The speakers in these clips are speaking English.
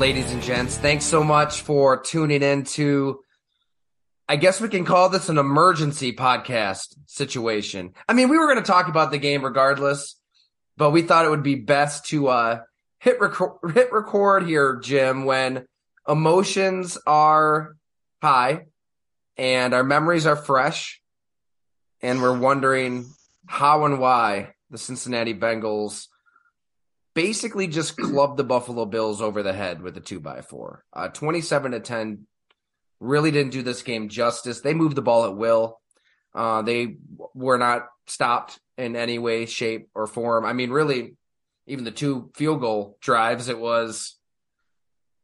Ladies and gents. Thanks so much for tuning in to, I guess we can call this an emergency podcast situation. I mean, we were going to talk about the game regardless, but we thought it would be best to, uh, hit record, hit record here, Jim, when emotions are high and our memories are fresh and we're wondering how and why the Cincinnati Bengals basically just clubbed the Buffalo Bills over the head with a two by four. Uh, 27 to 10 really didn't do this game justice. They moved the ball at will. Uh, they were not stopped in any way, shape, or form. I mean, really, even the two field goal drives, it was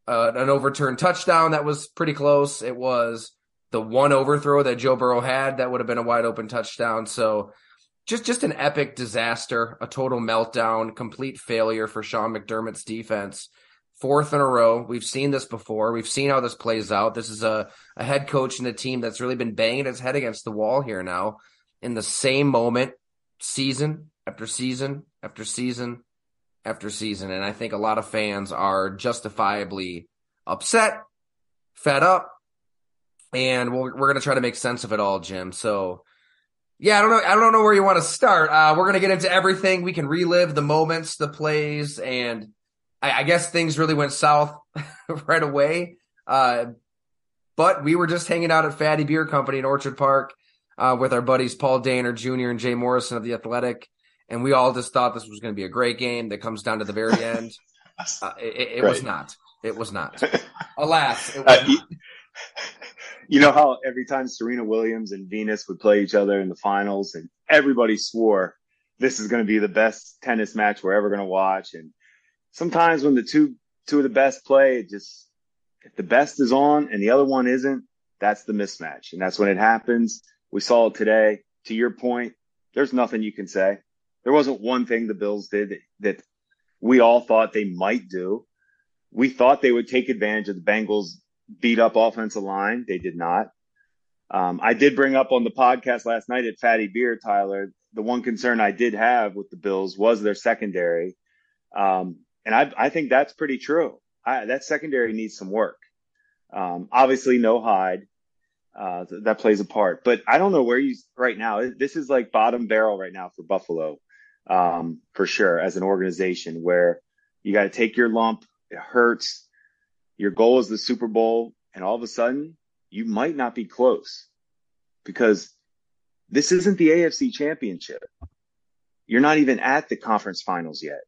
uh, an overturned touchdown that was pretty close. It was the one overthrow that Joe Burrow had that would have been a wide open touchdown. So just just an epic disaster, a total meltdown, complete failure for Sean McDermott's defense. Fourth in a row. We've seen this before. We've seen how this plays out. This is a, a head coach and a team that's really been banging his head against the wall here now in the same moment, season after season after season after season. And I think a lot of fans are justifiably upset, fed up, and we're, we're going to try to make sense of it all, Jim. So, yeah, I don't know. I don't know where you want to start. Uh, we're gonna get into everything. We can relive the moments, the plays, and I, I guess things really went south right away. Uh, but we were just hanging out at Fattey Beer Company in Orchard Park uh, with our buddies Paul Dehner Jr. and Jay Morrison of the Athletic, and we all just thought this was going to be a great game that comes down to the very end. Uh, it, it was not. It was not. Alas, it was uh, not. You know how every time Serena Williams and Venus would play each other in the finals and everybody swore this is going to be the best tennis match we're ever going to watch. And sometimes when the two, two of the best play, it just, if the best is on and the other one isn't, that's the mismatch. And that's when it happens. We saw it today. To your point, there's nothing you can say. There wasn't one thing the Bills did that, that we all thought they might do. We thought they would take advantage of the Bengals beat up offensive line. They did not. Um, I did bring up on the podcast last night at Fattey Beer, Tyler, the one concern I did have with the Bills was their secondary. Um, and I, I, think that's pretty true. I, that secondary needs some work. Um, obviously no Hyde. Uh, that plays a part, but I don't know where you right now. This is like bottom barrel right now for Buffalo, um, for sure as an organization where you got to take your lump. It hurts your goal is the Super Bowl, and all of a sudden you might not be close because this isn't the AFC championship. You're not even at the conference finals yet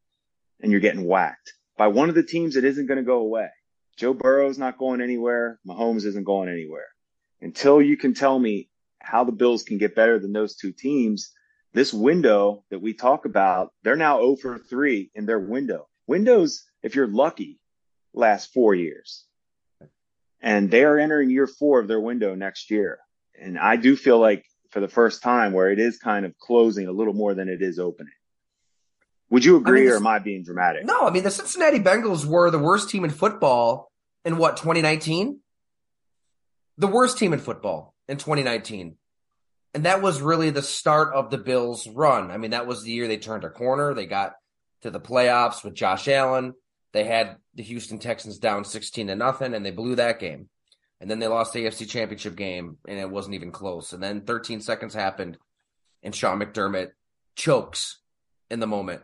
and you're getting whacked by one of the teams that isn't going to go away. Joe Burrow's not going anywhere. Mahomes isn't going anywhere until you can tell me how the Bills can get better than those two teams. This window that we talk about, they're now 0 for 3 in their window. Windows, if you're lucky, last four years. And they are entering year four of their window next year. And I do feel like for the first time where it is kind of closing a little more than it is opening. Would you agree I mean, or am I being dramatic? No, I mean, the Cincinnati Bengals were the worst team in football in what, 2019? the worst team in football in 2019. And that was really the start of the Bills' run. I mean, that was the year they turned a corner. They got to the playoffs with Josh Allen. They had the Houston Texans down 16 to nothing, and they blew that game. And then they lost the AFC Championship game, and it wasn't even close. And then 13 seconds happened, and Sean McDermott chokes in the moment.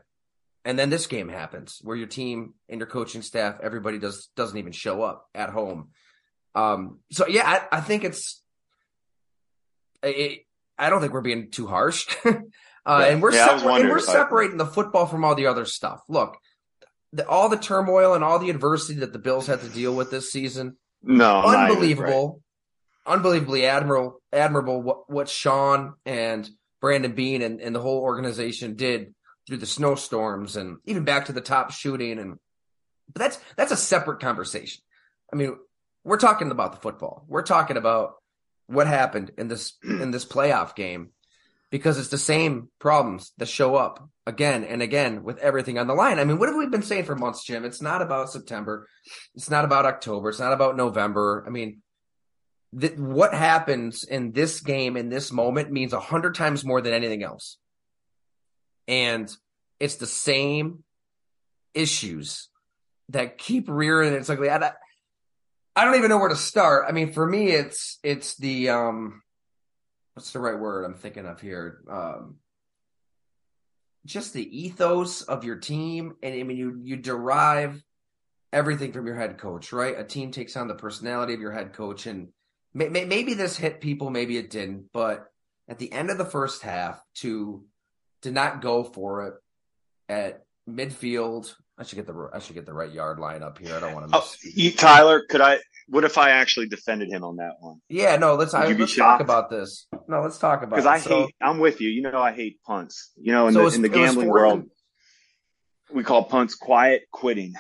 And then this game happens where your team and your coaching staff, everybody does doesn't even show up at home. Um, so yeah, I, I think it's. It, I don't think we're being too harsh, uh, yeah. and we're yeah, separ- and we're separating the football from all the other stuff. Look, the, all the turmoil and all the adversity that the Bills had to deal with this season. No, unbelievable, right. unbelievably admirable, admirable what, what Sean and Brandon Beane and, and the whole organization did through the snowstorms and even back to the top shooting and but that's that's a separate conversation. I mean, we're talking about the football. We're talking about what happened in this in this playoff game because it's the same problems that show up again and again with everything on the line. I mean, what have we been saying for months, Jim? It's not about September. It's not about October. It's not about November. I mean, th- what happens in this game in this moment means a hundred times more than anything else. And it's the same issues that keep rearing its ugly. I, I don't even know where to start. I mean, for me, it's it's the um, what's the right word I'm thinking of here? Um, just the ethos of your team, and I mean, you you derive everything from your head coach, right? A team takes on the personality of your head coach, and may, may, maybe this hit people, maybe it didn't, but at the end of the first half, to to not go for it at midfield I should get the I should get the right yard line up here. I don't want to miss. Oh, you, Tyler, could I? What if I actually defended him on that one? Yeah, no. Let's I, let's talk about this. No, let's talk about it. because I so, hate. I'm with you. You know, I hate punts. You know, in so the was, in the gambling world, and, we call punts quiet quitting.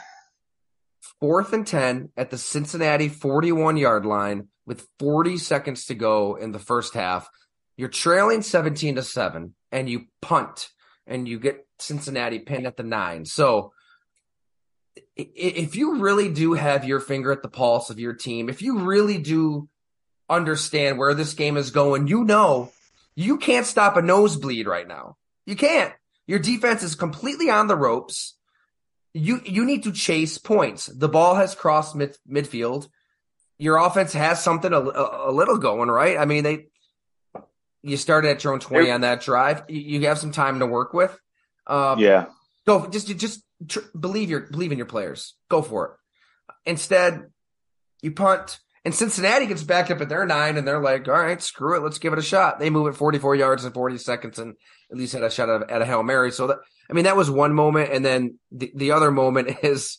Fourth and ten at the Cincinnati 41 yard line with 40 seconds to go in the first half. You're trailing 17 to seven, and you punt, and you get Cincinnati pinned at the nine. So if you really do have your finger at the pulse of your team, if you really do understand where this game is going, you know you can't stop a nosebleed right now. You can't. Your defense is completely on the ropes. You you need to chase points. The ball has crossed mid, midfield. Your offense has something a, a, a, little going, right? I mean, they you started at your own 20 on that drive. You, you have some time to work with. Um, yeah. So just just tr- believe your believe in your players. Go for it. Instead, you punt, and Cincinnati gets back up at their nine, and they're like, "All right, screw it, let's give it a shot." They move it 44 yards in 40 seconds, and at least had a shot at, a hail mary. So that I mean, that was one moment, and then the the other moment is,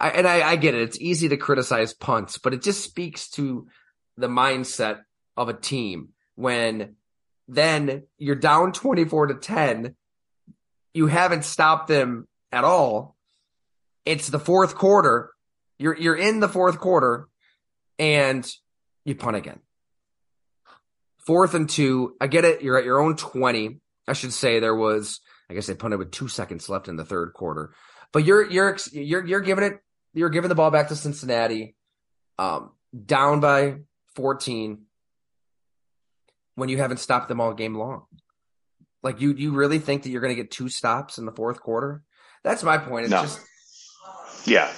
I, and I, I get it. It's easy to criticize punts, but it just speaks to the mindset of a team when then you're down 24 to 10 you haven't stopped them at all. It's the fourth quarter. You're you're in the fourth quarter and you punt again. Fourth and two. I get it. You're at your own 20. I should say there was, I guess they punted with two seconds left in the third quarter, but you're, you're, you're, you're giving it, you're giving the ball back to Cincinnati, um, down by 14 when you haven't stopped them all game long. Like you, you really think that you're going to get two stops in the fourth quarter? That's my point. It's no. just yeah.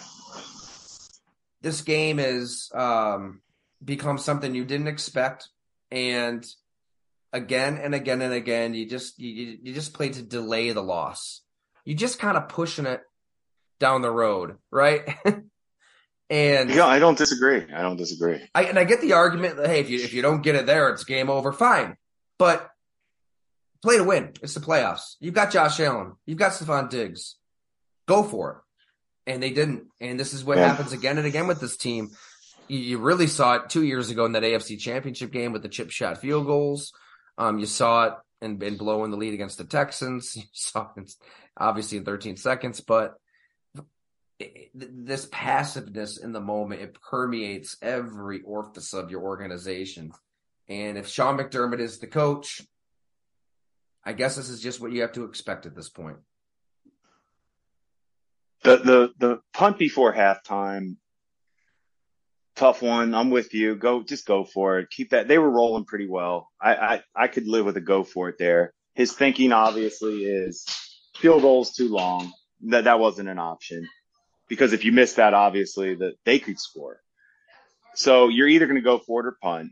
This game has um, become something you didn't expect, and again and again and again, you just you you just play to delay the loss. You just kind of pushing it down the road, right? and yeah, I don't disagree. I don't disagree. I, and I get the argument that hey, if you if you don't get it there, it's game over. Fine, but play to win. It's the playoffs. You've got Josh Allen. You've got Stefon Diggs go for it. And they didn't. And this is what yeah. happens again and again with this team. You, you, really saw it two years ago in that AFC championship game with the chip shot field goals. Um, you saw it in, in blowing the lead against the Texans. You saw it obviously in 13 seconds, but it, this passiveness in the moment, it permeates every orifice of your organization. And if Sean McDermott is the coach, I guess this is just what you have to expect at this point the the the punt before halftime tough one. I'm with you. Go, just go for it. Keep that. They were rolling pretty well. I, I, I could live with a go for it there. His thinking obviously is field goals too long. That that wasn't an option because if you miss that, obviously that they could score. So you're either going to go for it or punt.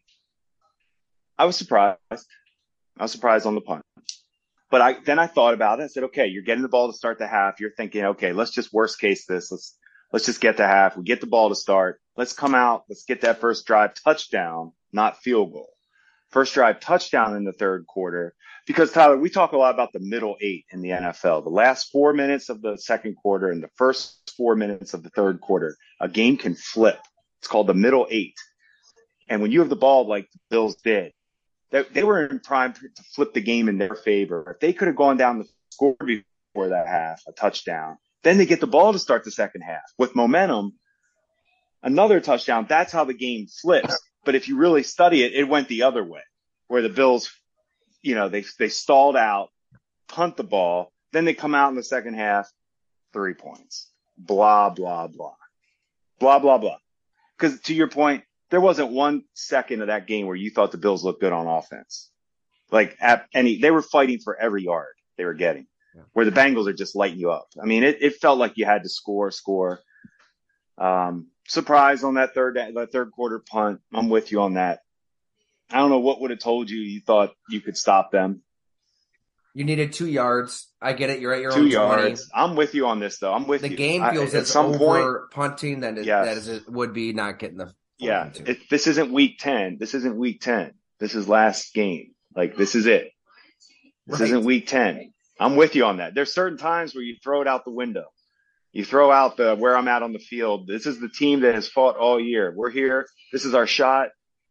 I was surprised. I was surprised on the punt. But I then I thought about it. I said, okay, you're getting the ball to start the half. You're thinking, okay, let's just worst case this. Let's let's just get the half. We get the ball to start. Let's come out. Let's get that first drive touchdown, not field goal. First drive touchdown in the third quarter. Because Tyler, we talk a lot about the middle eight in the NFL. The last four minutes of the second quarter and the first four minutes of the third quarter, a game can flip. It's called the middle eight. And when you have the ball like the Bills did, they, they were in prime to flip the game in their favor. If they could have gone down the score before that half, a touchdown, then they get the ball to start the second half with momentum. Another touchdown. That's how the game flips. But if you really study it, it went the other way, where the Bills, you know, they they stalled out, punt the ball, then they come out in the second half, three points. Blah blah blah, blah blah blah. Because to your point, there wasn't one second of that game where you thought the Bills looked good on offense. Like at any, they were fighting for every yard they were getting. Yeah. Where the Bengals are just lighting you up. I mean, it, it felt like you had to score, score. Um, surprise on that third that third quarter punt. I'm with you on that. I don't know what would have told you you thought you could stop them. You needed two yards. I get it. You're at your two own yards. 20. I'm with you on this though. I'm with the you. The game feels I, at some point, punting than it, yes. that is it would be not getting the yeah, it, this isn't week 10. This isn't week 10. This is last game. Like, this is it. This right. isn't week 10. I'm with you on that. There's certain times where you throw it out the window. You throw out the where I'm at on the field. This is the team that has fought all year. We're here. This is our shot.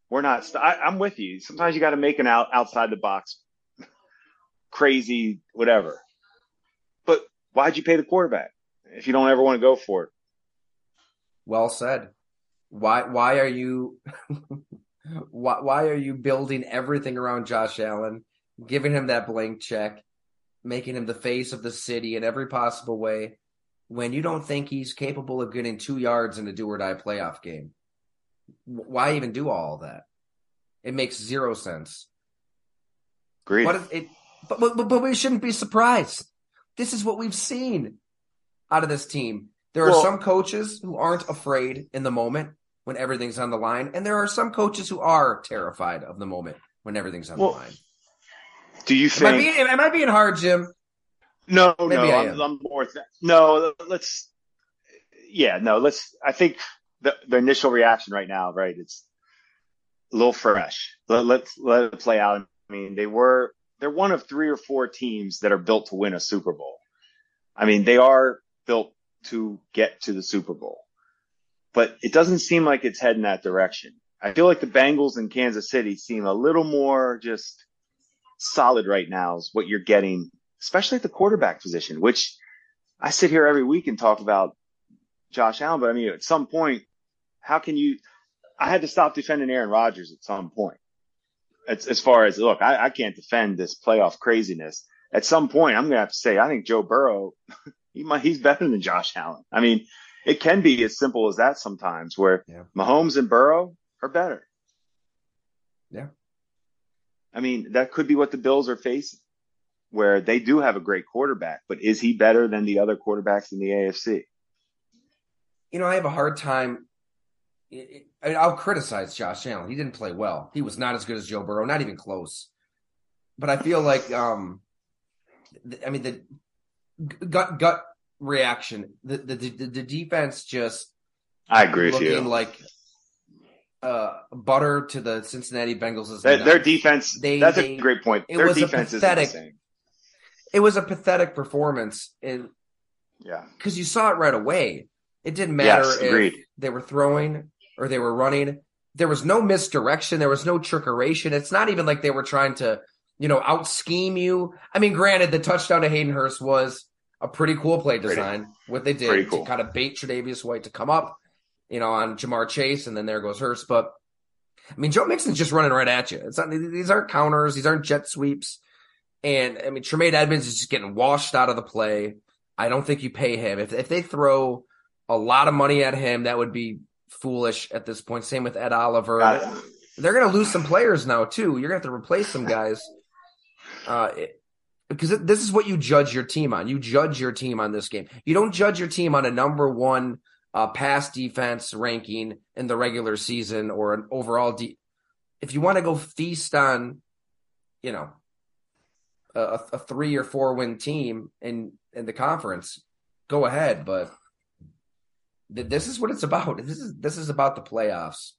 We're not. St- I, am with you. Sometimes you got to make an out outside the box, crazy whatever. But why'd you pay the quarterback if you don't ever want to go for it? Well said. Why why are you why why are you building everything around Josh Allen, giving him that blank check, making him the face of the city in every possible way when you don't think he's capable of getting 2 yards in a do or die playoff game? Why even do all that? It makes zero sense. Great. But it, but, but but we shouldn't be surprised. This is what we've seen out of this team. There well, are some coaches who aren't afraid in the moment when everything's on the line, and there are some coaches who are terrified of the moment when everything's on well, the line. Do you think? Am I being, am I being hard, Jim? No, Maybe no, I'm, I'm, more. Th- no, let's. Yeah, no, let's. I think the the initial reaction right now, right? It's a little fresh. Let, let's let it play out. I mean, they were they're one of three or four teams that are built to win a Super Bowl. I mean, they are built to get to the Super Bowl. But it doesn't seem like it's heading that direction. I feel like the Bengals in Kansas City seem a little more just solid right now is what you're getting, especially at the quarterback position, which I sit here every week and talk about Josh Allen. But I mean, at some point, how can you, I had to stop defending Aaron Rodgers at some point. As, as far as look, I, I can't defend this playoff craziness. At some point, I'm going to have to say, I think Joe Burrow, he might, he's better than Josh Allen. I mean, it can be as simple as that sometimes, where yeah. Mahomes and Burrow are better. Yeah. I mean, that could be what the Bills are facing, where they do have a great quarterback, but is he better than the other quarterbacks in the AFC? You know, I have a hard time. I mean, I'll criticize Josh Allen. He didn't play well. He was not as good as Joe Burrow, not even close. But I feel like, um, I mean, the gut gut reaction. The the the, the defense just I agree with you. Like uh, butter to the Cincinnati Bengals. Their, their defense. They, that's they, a great point. Their defense pathetic, is the same. It was a pathetic performance, and yeah, because you saw it right away. It didn't matter yes, if agreed. they were throwing or they were running. There was no misdirection. There was no trickeration. It's not even like they were trying to, you know, out scheme you. I mean, granted, the touchdown to Hayden Hurst was a pretty cool play design. Pretty, what they did cool. to kind of bait Tre'Davious White to come up, you know, on Ja'Marr Chase, and then there goes Hurst. But I mean, Joe Mixon's just running right at you. It's not these aren't counters, these aren't jet sweeps. And I mean, Tremaine Edmunds is just getting washed out of the play. I don't think you pay him if if they throw a lot of money at him. That would be foolish at this point. Same with Ed Oliver. They're going to lose some players now too. You're going to have to replace some guys. Uh, it, because this is what you judge your team on. You judge your team on this game. You don't judge your team on a number one uh, pass defense ranking in the regular season or an overall. De- if you want to go feast on, you know, a, a three or four win team in in the conference, go ahead. But th- this is what it's about. This is this is about the playoffs.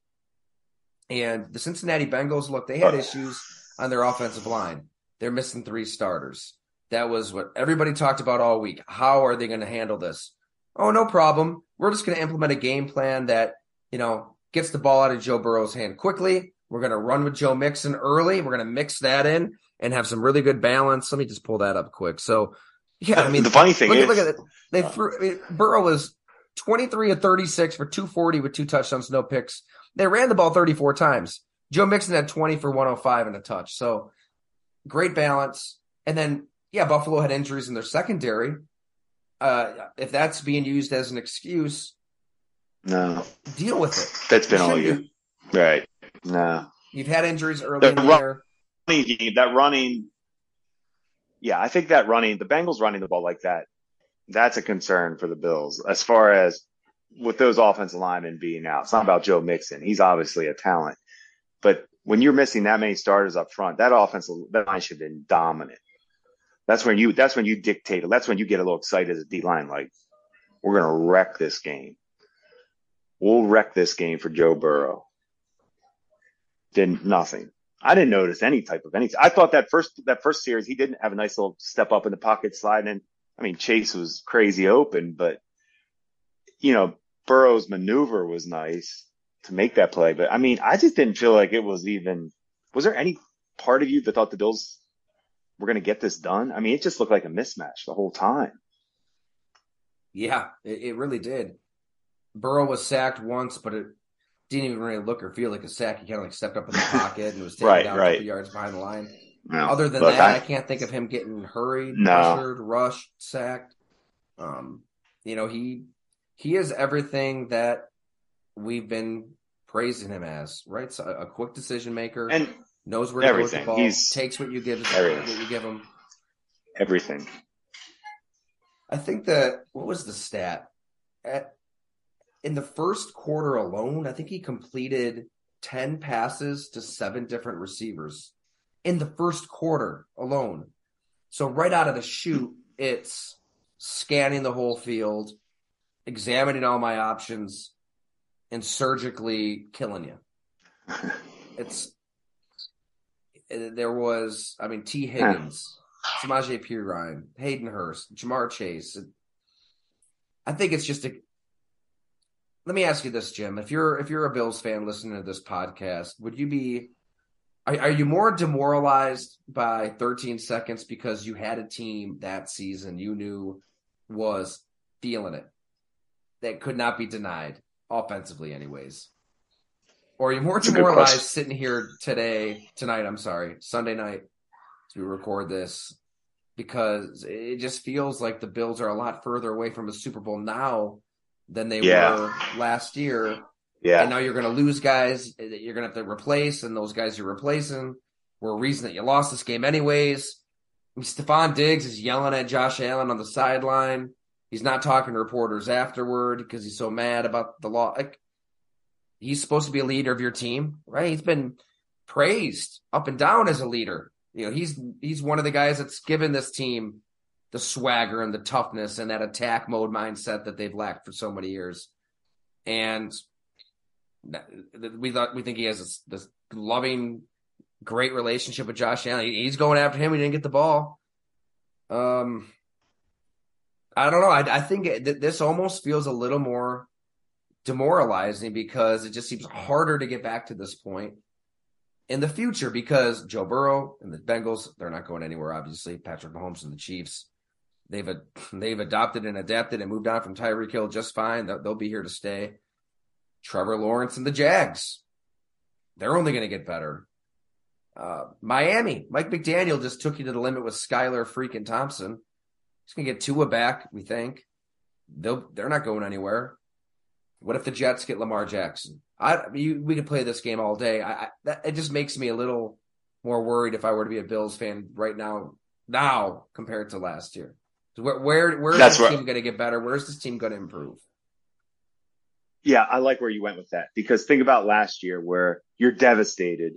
And the Cincinnati Bengals, look, they had issues on their offensive line. They're missing three starters. That was what everybody talked about all week. How are they going to handle this? Oh, no problem. We're just going to implement a game plan that, you know, gets the ball out of Joe Burrow's hand quickly. We're going to run with Joe Mixon early. We're going to mix that in and have some really good balance. Let me just pull that up quick. So, yeah, I mean, the funny thing look, is, look at it. They uh. threw, I mean, Burrow was 23 of 36 for 240 with two touchdowns, no picks. They ran the ball 34 times. Joe Mixon had 20 for 105 and a touch. So, great balance. And then, yeah, Buffalo had injuries in their secondary. Uh, if that's being used as an excuse, no, deal with it. That's been all year, right? No, you've had injuries early the in the run, year. Running, that running, yeah, I think that running, the Bengals running the ball like that, that's a concern for the Bills as far as with those offensive linemen being out. It's not about Joe Mixon; he's obviously a talent, but when you're missing that many starters up front, that offensive that line should have been dominant. That's when you that's when you dictate. That's when you get a little excited as a D line, like we're gonna wreck this game. We'll wreck this game for Joe Burrow. Did nothing. I didn't notice any type of anything. I thought that first that first series he didn't have a nice little step up in the pocket slide, and I mean Chase was crazy open, but you know Burrow's maneuver was nice to make that play. But I mean, I just didn't feel like it was even. Was there any part of you that thought the Bills were going to get this done? I mean, it just looked like a mismatch the whole time. Yeah, it, it really did. Burrow was sacked once, but it didn't even really look or feel like a sack. He kind of like stepped up in the pocket and was taken right, down right. yards behind the line. No, Other than that, I, I, can't think of him getting hurried, No. pressured, rushed, sacked. Um, you know, he he is everything that we've been praising him as, right? So a quick decision maker, and knows where to go with the ball, He's- takes what you give everything. what you give him. everything. I think that what was the stat? At in the first quarter alone, I think he completed 10 passes to seven different receivers in the first quarter alone. So right out of the chute, it's scanning the whole field, examining all my options, and surgically killing you. It's there was, I mean, Tee Higgins, Samaje Perine, Hayden Hurst, Ja'Marr Chase. I think it's just a. Let me ask you this, Jim. If you're if you're a Bills fan listening to this podcast, would you be are, are you more demoralized by 13 seconds because you had a team that season you knew was feeling it that could not be denied offensively, anyways? Or are you more That's a good demoralized sitting here today, tonight? I'm sorry, Sunday night as we record this because it just feels like the Bills are a lot further away from a Super Bowl now than they Yeah. were last year. Yeah. And now you're going to lose guys that you're going to have to replace, and those guys you're replacing were a reason that you lost this game, anyways. I mean, Stefon Diggs is yelling at Josh Allen on the sideline. He's not talking to reporters afterward because he's so mad about the law. Like, he's supposed to be a leader of your team, right? He's been praised up and down as a leader. You know, he's he's one of the guys that's given this team the swagger and the toughness and that attack mode mindset that they've lacked for so many years. And we thought we think he has this, this loving, great relationship with Josh Allen. He's going after him. He didn't get the ball. Um, I don't know. I, I think it, th- this almost feels a little more demoralizing because it just seems harder to get back to this point in the future because Joe Burrow and the Bengals, they're not going anywhere, obviously. Patrick Mahomes and the Chiefs, they've they've adopted and adapted and moved on from Tyreek Hill just fine. They'll, they'll be here to stay. Trevor Lawrence and the Jags, they're only going to get better. Uh, Miami, Mike McDaniel just took you to the limit with Skylar freaking Thompson. He's going to get Tua back, we think. They'll, they're not going anywhere. What if the Jets get Lamar Jackson? I you, we could play this game all day. I, I that it just makes me a little more worried if I were to be a Bills fan right now now compared to last year. Where where where's That's this right. team going to get better? Where's this team going to improve? Yeah, I like where you went with that because think about last year where you're devastated.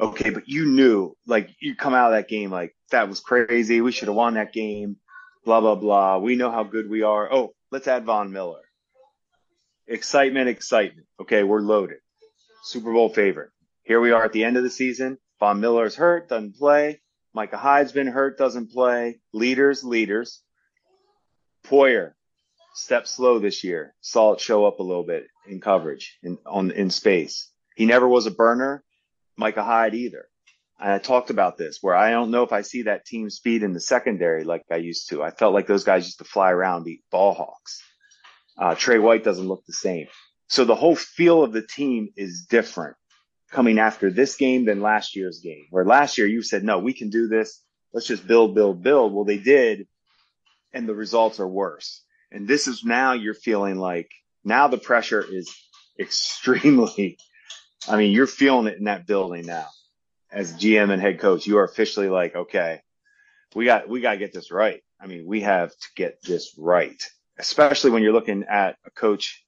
Okay, but you knew, like, you come out of that game like that was crazy. We should have won that game. Blah blah blah. We know how good we are. Oh, let's add Von Miller. Excitement, excitement. Okay, we're loaded. Super Bowl favorite. Here we are at the end of the season. Von Miller's hurt, doesn't play. Micah Hyde's been hurt, doesn't play. Leaders, leaders. Poyer, step slow this year. Saw it show up a little bit in coverage in on in space. He never was a burner. Micah Hyde either. And I talked about this where I don't know if I see that team speed in the secondary like I used to. I felt like those guys used to fly around, be ball hawks. Uh, Tre White doesn't look the same. So the whole feel of the team is different coming after this game than last year's game. Where last year you said, no, we can do this. Let's just build, build, build. Well, they did. And the results are worse. And this is now you're feeling like now the pressure is extremely, I mean, you're feeling it in that building now as GM and head coach. You are officially like, okay, we got, we got to get this right. I mean, we have to get this right, especially when you're looking at a coach,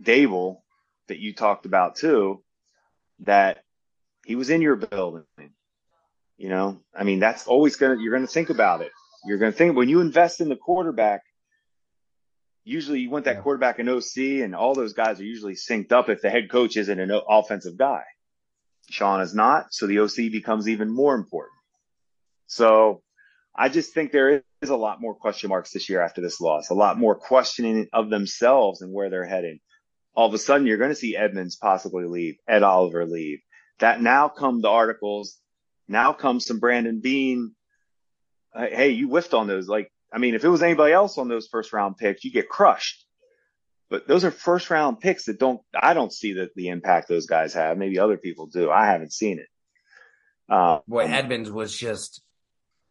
Daboll, that you talked about too, that he was in your building. You know, I mean, that's always going to, you're going to think about it. You're going to think when you invest in the quarterback, usually you want that Yeah. quarterback in OC and all those guys are usually synced up if the head coach isn't an offensive guy. Sean is not. So the OC becomes even more important. So I just think there is a lot more question marks this year after this loss, a lot more questioning of themselves and where they're heading. All of a sudden, you're going to see Edmunds possibly leave, Ed Oliver leave. That now come the articles. Now comes some Brandon Beane. Hey, you whiffed on those. Like, I mean, if it was anybody else on those first round picks, you get crushed. But those are first round picks that don't, I don't see the, the impact those guys have. Maybe other people do. I haven't seen it. Um, Boy, Edmunds was just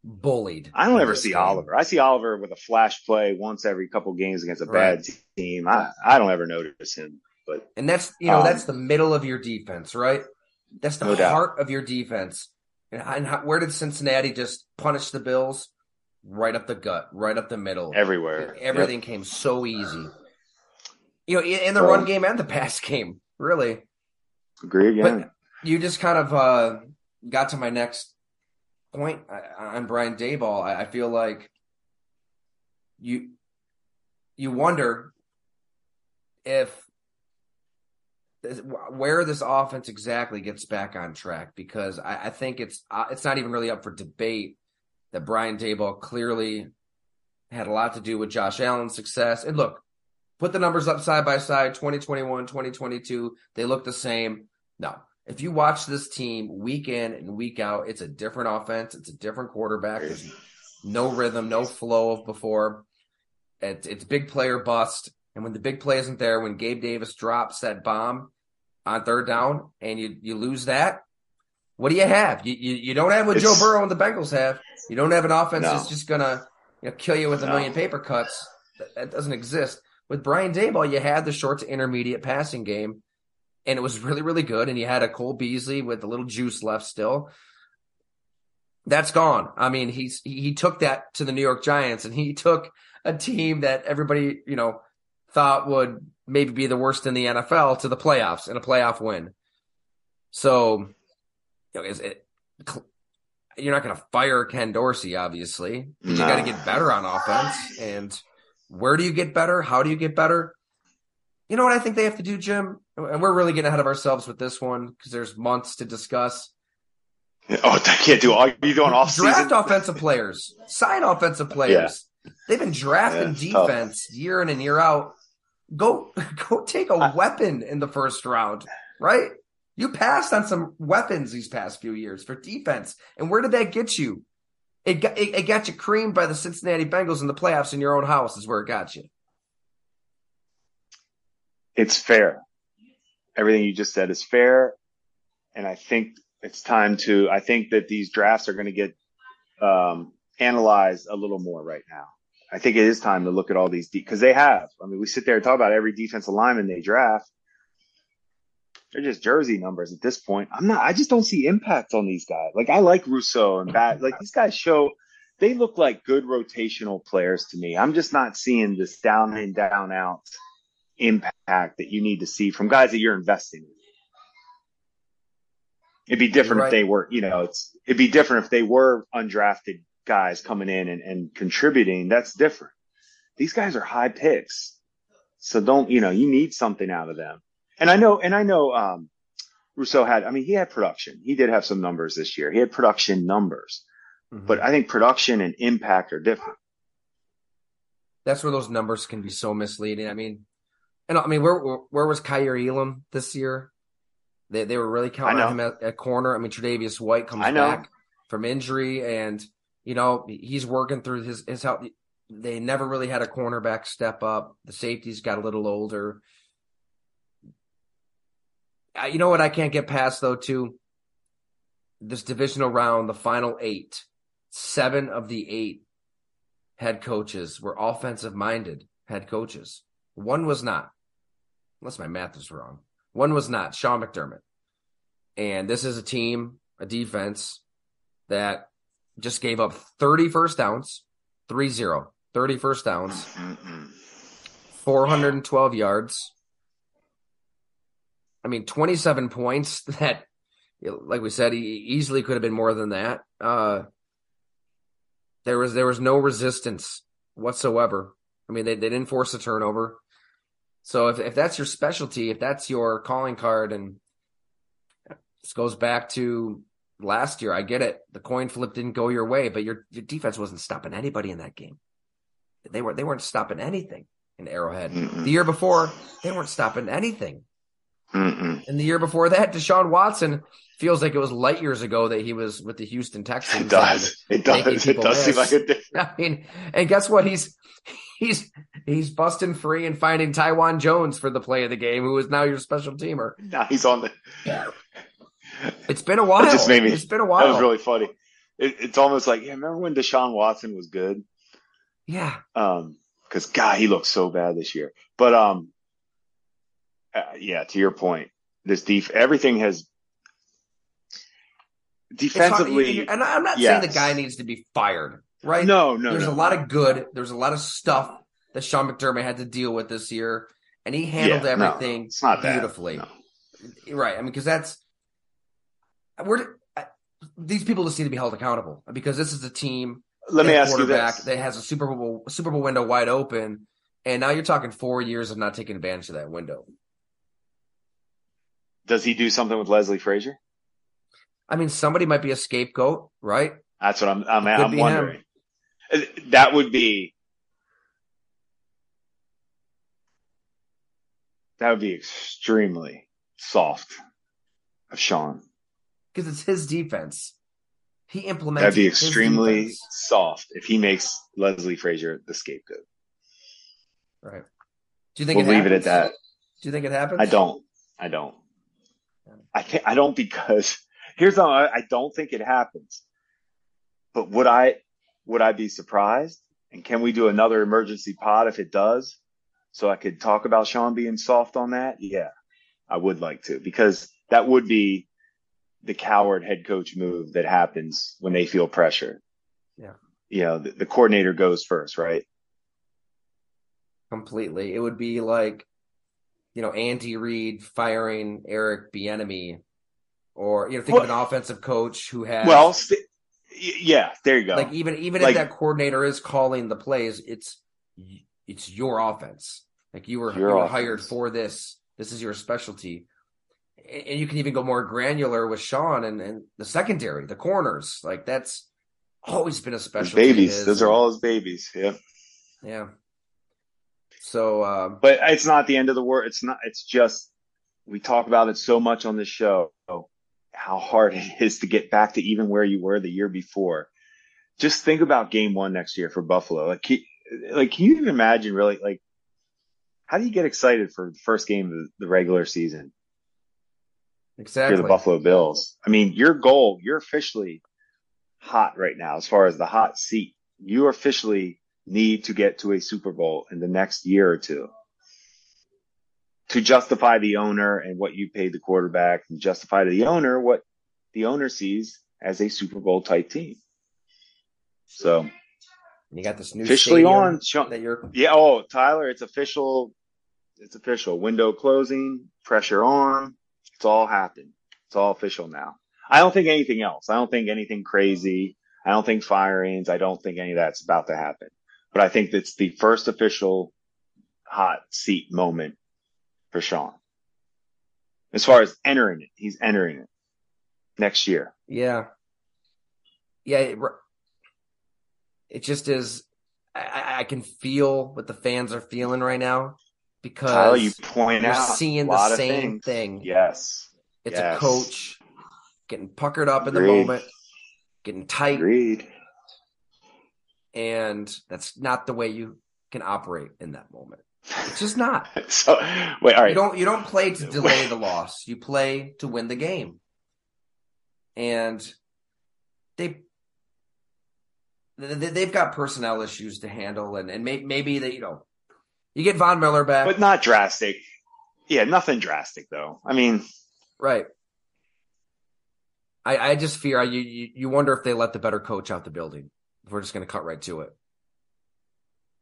bullied. I don't ever see game. Oliver. I see Oliver with a flash play once every couple games against a Right. bad team. I, I don't ever notice him, but And that's you know Um, that's the middle of your defense, right? That's the No doubt. heart of your defense. And, and how, where did Cincinnati just punish the Bills? Right up the gut, right up the middle. everywhere. Everything came so easy. You know, in the So- run game and the pass game, really. Agree again. But you just kind of uh, got to my next point uh, on Brian Daboll. I, I feel like you you wonder if where this offense exactly gets back on track because I, I think it's uh, it's not even really up for debate that Brian Daboll clearly had a lot to do with Josh Allen's success. And look, put the numbers up side by side 2021, 2022, they look the same. No. If you watch this team week in and week out, it's a different offense, it's a different quarterback. There's no rhythm, no flow of before. It's, it's big player bust. And when the big play isn't there, when Gabe Davis drops that bomb on third down and you, you lose that, what do you have? You, you, you don't have what Joe Burrow and the Bengals have. You don't have an offense No. that's just going to you know, kill you with a million paper cuts. That, that doesn't exist. With Brian Daboll, you had the short to intermediate passing game, and it was really, really good. And you had a Cole Beasley with a little juice left still. That's gone. I mean, he's he, he took that to the New York Giants, and he took a team that everybody you know thought would maybe be the worst in the NFL to the playoffs and a playoff win. So, you know, is it? You're not going to fire Ken Dorsey, obviously. But you got to get better on offense. And where do you get better? How do you get better? You know what I think they have to do, Jim? And we're really getting ahead of ourselves with this one because there's months to discuss. Oh, I can't do all you're doing off Draft offensive players, sign offensive players. They've been drafting Yeah, it's tough. defense year in and year out. Go, go take a I- weapon in the first round, right? You passed on some weapons these past few years for defense, and where did that get you? It got it, it got you creamed by the Cincinnati Bengals in the playoffs in your own house. Is where it got you. It's fair. Everything you just said is fair. And I think it's time to, I think that these drafts are going to get, um, analyzed a little more right now. I think it is time to look at all these because de- they have. I mean, we sit there and talk about every defensive lineman they draft. They're just jersey numbers at this point. I'm not. I just don't see impact on these guys. Like I like Rousseau and Bat. Like these guys show. They look like good rotational players to me. I'm just not seeing this down in down out impact that you need to see from guys that you're investing in. It'd be different right. if they were, you know, it's it'd be different if they were undrafted guys coming in and, and contributing. That's different. These guys are high picks. So don't, you know, you need something out of them. And I know, and I know, um, Rousseau had, I mean, he had production. He did have some numbers this year. He had production numbers, mm-hmm. but I think production and impact are different. That's where those numbers can be so misleading. I mean, and I mean, where where was Kaiir Elam this year? They they were really counting on him at, at, corner. I mean, Tre'Davious White comes back from injury, and you know he's working through his his health. They never really had a cornerback step up. The safeties got a little older. Uh, you know what I can't get past though too. This divisional round, the final eight, seven of the eight head coaches were offensive minded head coaches. One was not, unless my math is wrong. One was not Sean McDermott. And this is a team, a defense that just gave up 30 first downs, 3 0, 30 first downs, 412 yards. I mean, 27 points that, like we said, he easily could have been more than that. Uh, there was there was no resistance whatsoever. I mean, they, they didn't force a turnover. So if if that's your specialty, if that's your calling card, and this goes back to last year, I get it. The coin flip didn't go your way, but your your defense wasn't stopping anybody in that game. They were they weren't stopping anything in Arrowhead. Mm-mm. The year before, they weren't stopping anything. Mm-mm. And the year before that, Deshaun Watson feels like it was light years ago that he was with the Houston Texans. It does. It does. It does miss. seem like a difference. I mean, and guess what? He's he's he's busting free and finding Taiwan Jones for the play of the game, who is now your special teamer. Now he's on the. It's been a while. It just made me. It's been a while. That was really funny. It, it's almost like, yeah, remember when Deshaun Watson was good? Yeah. Um, because God, he looked so bad this year. But um, uh, yeah, to your point, this def everything has defensively. And I'm not yes. saying the guy needs to be fired right? No, no. There's no, a lot of good. There's a lot of stuff that Sean McDermott had to deal with this year, and he handled yeah, everything no, beautifully. No. Right. I mean, because that's we're these people just need to be held accountable because this is a team. Let me ask you this: that has a Super Bowl Super Bowl window wide open, and now you're talking four years of not taking advantage of that window. Does he do something with Leslie Frazier? I mean, somebody might be a scapegoat, right? That's what I'm. I'm, I'm wondering. Him. That would be that would be extremely soft of Sean. Because it's his defense. He implements. That'd be extremely soft if he makes Leslie Frazier the scapegoat. Right. Do you think we'll leave it at that? Do you think it happens? I don't. I don't. I I don't because here's how I, I don't think it happens. But would I would I be surprised? And can we do another emergency pod if it does? So I could talk about Sean being soft on that? Yeah, I would like to because that would be the coward head coach move that happens when they feel pressure. Yeah. You know, the, the coordinator goes first, right? Completely. It would be like, you know, Andy Reid firing Eric Bieniemy or, you know, think well, of an offensive coach who has. Well, st- yeah, there you go. Like even even like, if that coordinator is calling the plays, it's it's your offense. Like you were you were hired for this. This is your specialty. And you can even go more granular with Sean and, and the secondary, the corners. Like that's always been a special babies. Those are all his babies. Yeah. Yeah. So um, But it's not the end of the world. It's not it's just we talk about it so much on this show how hard it is to get back to even where you were the year before. Just think about game one next year for Buffalo. Like, can, like, can you even imagine really like, how do you get excited for the first game of the regular season? Exactly. For the Buffalo Bills. I mean, your goal, you're officially hot right now as far as the hot seat. You are officially need to get to a Super Bowl in the next year or two to justify the owner and what you paid the quarterback and justify to the owner what the owner sees as a Super Bowl type team. So you got this new officially on that you're yeah. Oh, Tyler, it's official. It's official. Window closing, pressure on. It's all happened. It's all official now. I don't think anything else. I don't think anything crazy. I don't think firings. I don't think any of that's about to happen. But I think it's the first official hot seat moment for Sean. As far as entering it, he's entering it next year. Yeah. Yeah. It, it just is. I, I, can feel what the fans are feeling right now because Tyler, you point you're out seeing the same thing. Yes. It's yes. a coach getting puckered up Agreed. in the moment, getting tight. Agreed. And that's not the way you can operate in that moment. It's just not. so wait, all right. You don't you don't play to delay the loss. You play to win the game. And they they've got personnel issues to handle, and and maybe that you know you get Von Miller back, but not drastic. Yeah, nothing drastic though. I mean, right. I I just fear you, you wonder if they let the better coach out the building. We're just going to cut right to it.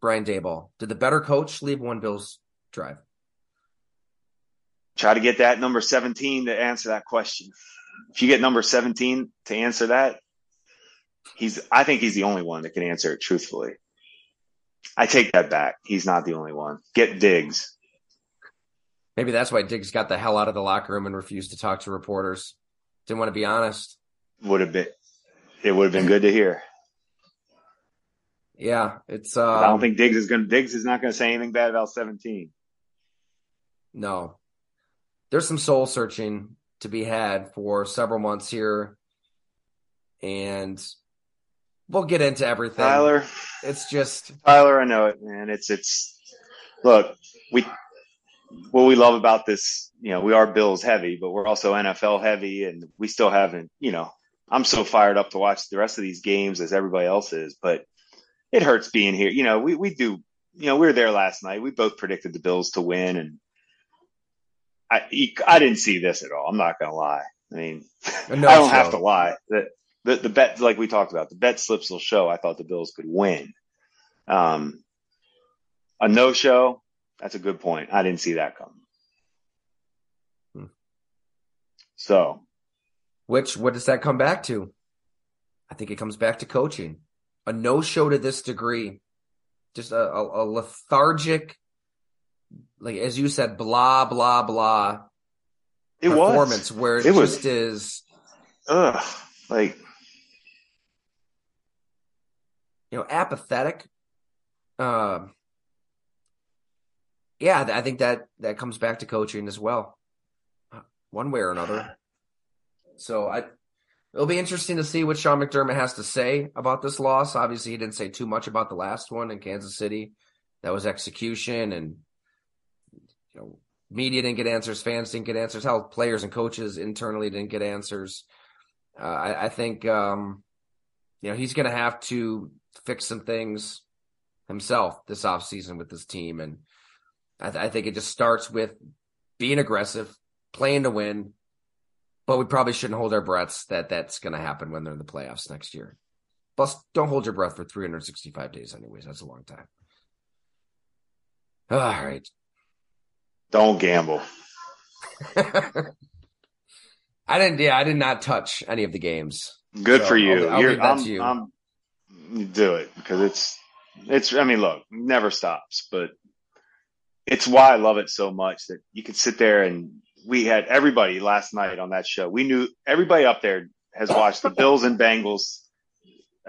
Brian Daboll, did the better coach leave one Bills drive? Try to get that number 17 to answer that question. If you get number 17 to answer that, he's I think he's the only one that can answer it truthfully. I take that back. He's not the only one. Get Diggs. Maybe that's why Diggs got the hell out of the locker room and refused to talk to reporters. Didn't want to be honest. Would have been it would have been good to hear. Yeah, it's. Um, I don't think Diggs is going. to Diggs is not going to say anything bad about seventeen. No, there's some soul searching to be had for several months here, and we'll get into everything. Tyler, it's just Tyler. I know it, man. It's it's. Look, we what we love about this, you know, we are Bills heavy, but we're also NFL heavy, and we still haven't, you know. I'm so fired up to watch the rest of these games as everybody else is, but it hurts being here. You know, we, we do, you know, we were there last night. We both predicted the Bills to win and I, I didn't see this at all. I'm not going to lie. I mean, no I don't show. have to lie. The, the, the bet, like we talked about, the bet slips will show I thought the Bills could win. Um, a no show, that's a good point. I didn't see that coming. Hmm. So, which, what does that come back to? I think it comes back to coaching a no show to this degree, just a, a, a, lethargic, like as you said, blah blah blah. It performance was. where it, it just was, is. Ugh, like you know, apathetic. Uh, yeah, I think that that comes back to coaching as well, one way or another. So I It'll be interesting to see what Sean McDermott has to say about this loss. Obviously, he didn't say too much about the last one in Kansas City. That was execution, and you know, media didn't get answers, fans didn't get answers, how players and coaches internally didn't get answers. Uh, I, I, think um, you know he's going to have to fix some things himself this offseason with this team, and I, th- I think it just starts with being aggressive, playing to win, but we probably shouldn't hold our breaths that that's going to happen when they're in the playoffs next year. Plus, don't hold your breath for 365 days, anyways. That's a long time. All right. Don't gamble. I didn't. Yeah, I did not touch any of the games. Good so for you. I'll, I'll You're, I'm, you. I'm, do it because it's it's. I mean, look, never stops, but it's why I love it so much that you can sit there and we had everybody last night on that show. We knew everybody up there has watched the Bills and Bengals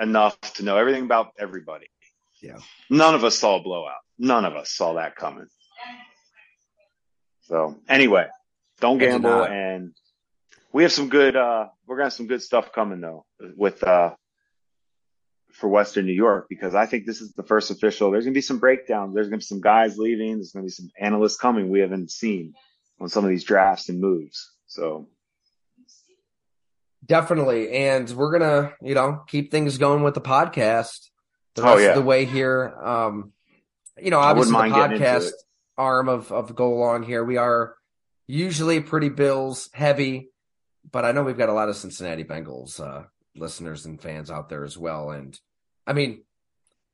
enough to know everything about everybody. Yeah. None of us saw a blowout. None of us saw that coming. So anyway, don't gamble and we have some good uh we're gonna have some good stuff coming though with uh for Western New York because I think this is the first official. There's gonna be some breakdowns. There's gonna be some guys leaving. There's gonna be some analysts coming we haven't seen on some of these drafts and moves. So definitely. And we're going to, you know, keep things going with the podcast. the Oh, rest yeah. of the way here. Um, you know, obviously the mind getting into podcast arm of of go along here. We are usually pretty Bills heavy, but I know we've got a lot of Cincinnati Bengals uh, listeners and fans out there as well. And I mean,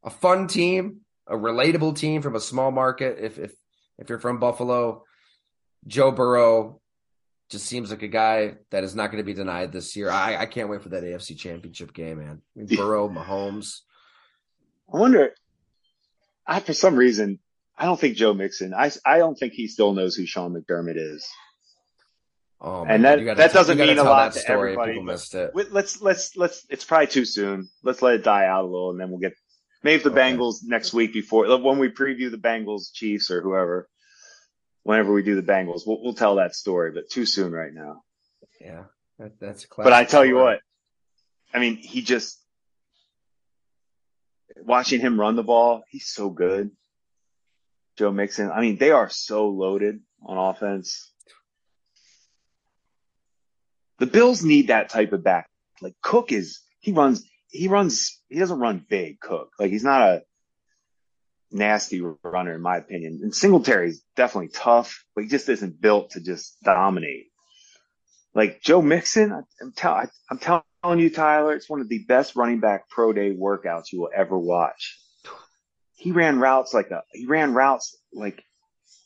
a fun team, a relatable team from a small market. If if if you're from Buffalo, Joe Burrow just seems like a guy that is not going to be denied this year. I, I can't wait for that AFC Championship game, man. I mean, Burrow, Mahomes. I wonder. I for some reason I don't think Joe Mixon. I I don't think he still knows who Sean McDermott is. Oh, And that- gotta that doesn't mean a lot that to story. everybody, People missed it. Let's let's let's. It's probably too soon. Let's let it die out a little, and then we'll get maybe the Okay. Bengals next week before when we preview the Bengals, Chiefs, or whoever. Whenever we do the Bengals, we'll we'll tell that story, but too soon right now. Yeah, that, that's a But I tell you what, I mean, he just watching him run the ball, he's so good. Joe Mixon, I mean, they are so loaded on offense. The Bills need that type of back. Like Cook is, he runs, he runs, he doesn't run big, Cook. Like he's not a nasty runner in my opinion. And Singletary's definitely tough, but he just isn't built to just dominate. Like Joe Mixon, I'm, tell, I, I'm telling you, Tyler, it's one of the best running back pro day workouts you will ever watch. He ran routes like a, he ran routes like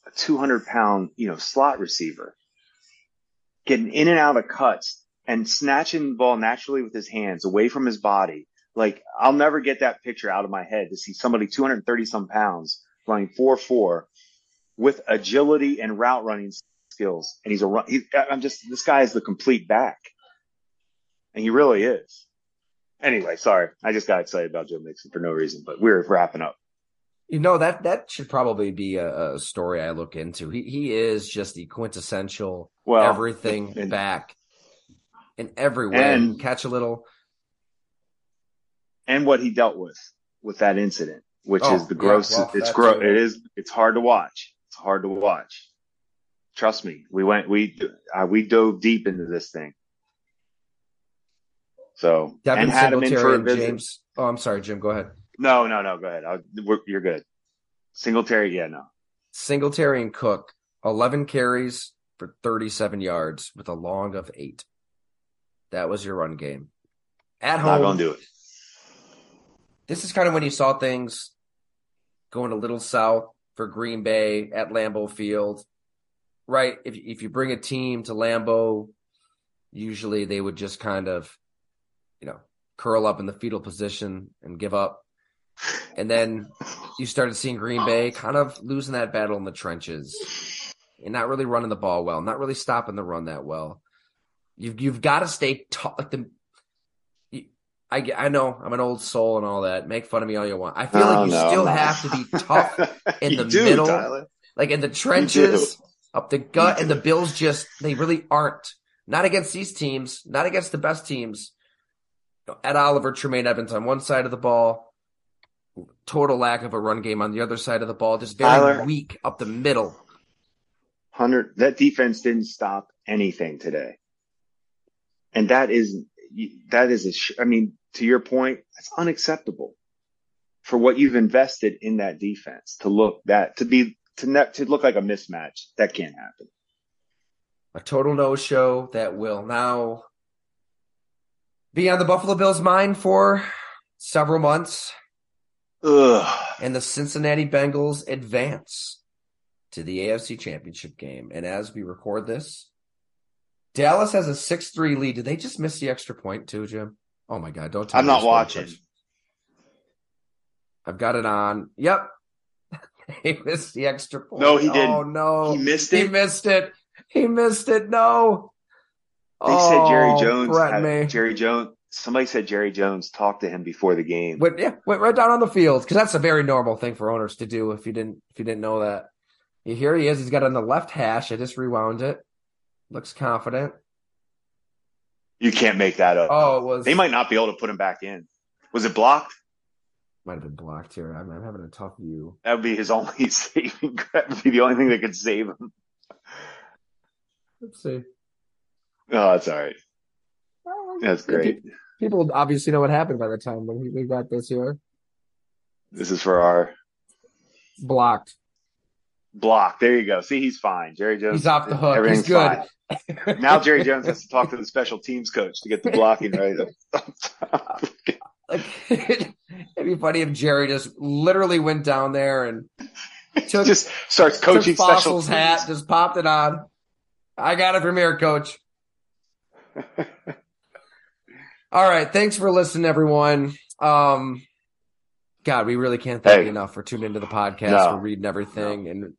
a 200 pound, you know, slot receiver, getting in and out of cuts and snatching the ball naturally with his hands away from his body. Like I'll never get that picture out of my head to see somebody 230 some pounds running 4-4 with agility and route running skills. And he's a run. He, I'm just, this guy is the complete back. And he really is. Anyway, sorry. I just got excited about Joe Mixon for no reason, but we're wrapping up. You know that that should probably be a, a story I look into. He he is just the quintessential Well, everything and- back in every way. And- Catch a little. And what he dealt with with that incident, which Oh, is the yeah, gross. well, it's gross. It is. It's hard to watch. It's hard to watch. Trust me. We went. We uh, we dove deep into this thing. So Devin and had him in for a visit. James. Oh, I'm sorry, Jim. Go ahead. No, no, no. Go ahead. I, we're, you're good. Singletary. Yeah, no. Singletary and Cook, 11 carries for 37 yards with a long of eight. That was your run game. At Not home, not gonna do it. This is kind of when you saw things going a little south for Green Bay at Lambeau Field, right? If if you bring a team to Lambeau, usually they would just kind of, you know, curl up in the fetal position and give up. And then you started seeing Green Bay kind of losing that battle in the trenches and not really running the ball well, not really stopping the run that well. You've you've got to stay tough. Like the, I I know I'm an old soul and all that. Make fun of me all you want. I feel No, like oh, you no, still no. have to be tough in the do, middle, Tyler. like in the trenches, up the gut, and the Bills just they really aren't. Not against these teams, not against the best teams. Ed Oliver, Tremaine Edmunds on one side of the ball, total lack of a run game on the other side of the ball, just very Tyler. weak up the middle. Hundred. That defense didn't stop anything today, and that is that is a. sh- I mean, to your point, that's unacceptable for what you've invested in that defense to look that to be to ne- to look like a mismatch. That can't happen. A total no show that will now be on the Buffalo Bills' mind for several months. Ugh. and the Cincinnati Bengals advance to the AFC Championship game. And as we record this, Dallas has a 6 3 lead. Did they just miss the extra point, too, Jim? Oh my God, don't tell I'm not watching. I've got it on. Yep. he missed the extra point. No, he didn't. Oh, no. He missed it. He missed it. He missed it. No. They said Jerry Oh, Jones. Had-. Jerry Jones. Somebody said Jerry Jones talked to him before the game. Went yeah, went right down on the field because that's a very normal thing for owners to do. If you didn't, if you didn't know that, here he is. He's got it on the left hash. I just rewound it. Looks confident. You can't make that up. Oh, it was. They might not be able to put him back in. Was it blocked? might have been blocked here. I'm, I'm having a tough view. That would be his only saving. That would be the only thing that could save him. Let's see. Oh, that's all right. That's great. People obviously know what happened by the time when we got this here. This is for our blocked. Block. There you go. See, he's fine. Jerry Jones. He's off the hook. Everything's he's good. Fine. now Jerry Jones has to talk to the special teams coach to get the blocking right. like, it'd be funny if Jerry just literally went down there and took, just starts coaching Fassel's hat, just popped it on. I got it from here, coach. All right. Thanks for listening, everyone. Um, God, we really can't thank hey, you enough for tuning into the podcast, no, for reading everything, no. and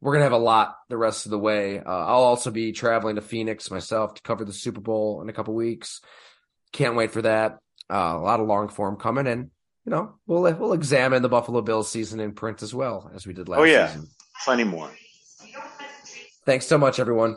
we're gonna have a lot the rest of the way. Uh, I'll also be traveling to Phoenix myself to cover the Super Bowl in a couple weeks. Can't wait for that. Uh, a lot of long form coming, and you know we'll we'll examine the Buffalo Bills season in print as well as we did last. Oh yeah, season. plenty more. Thanks so much, everyone.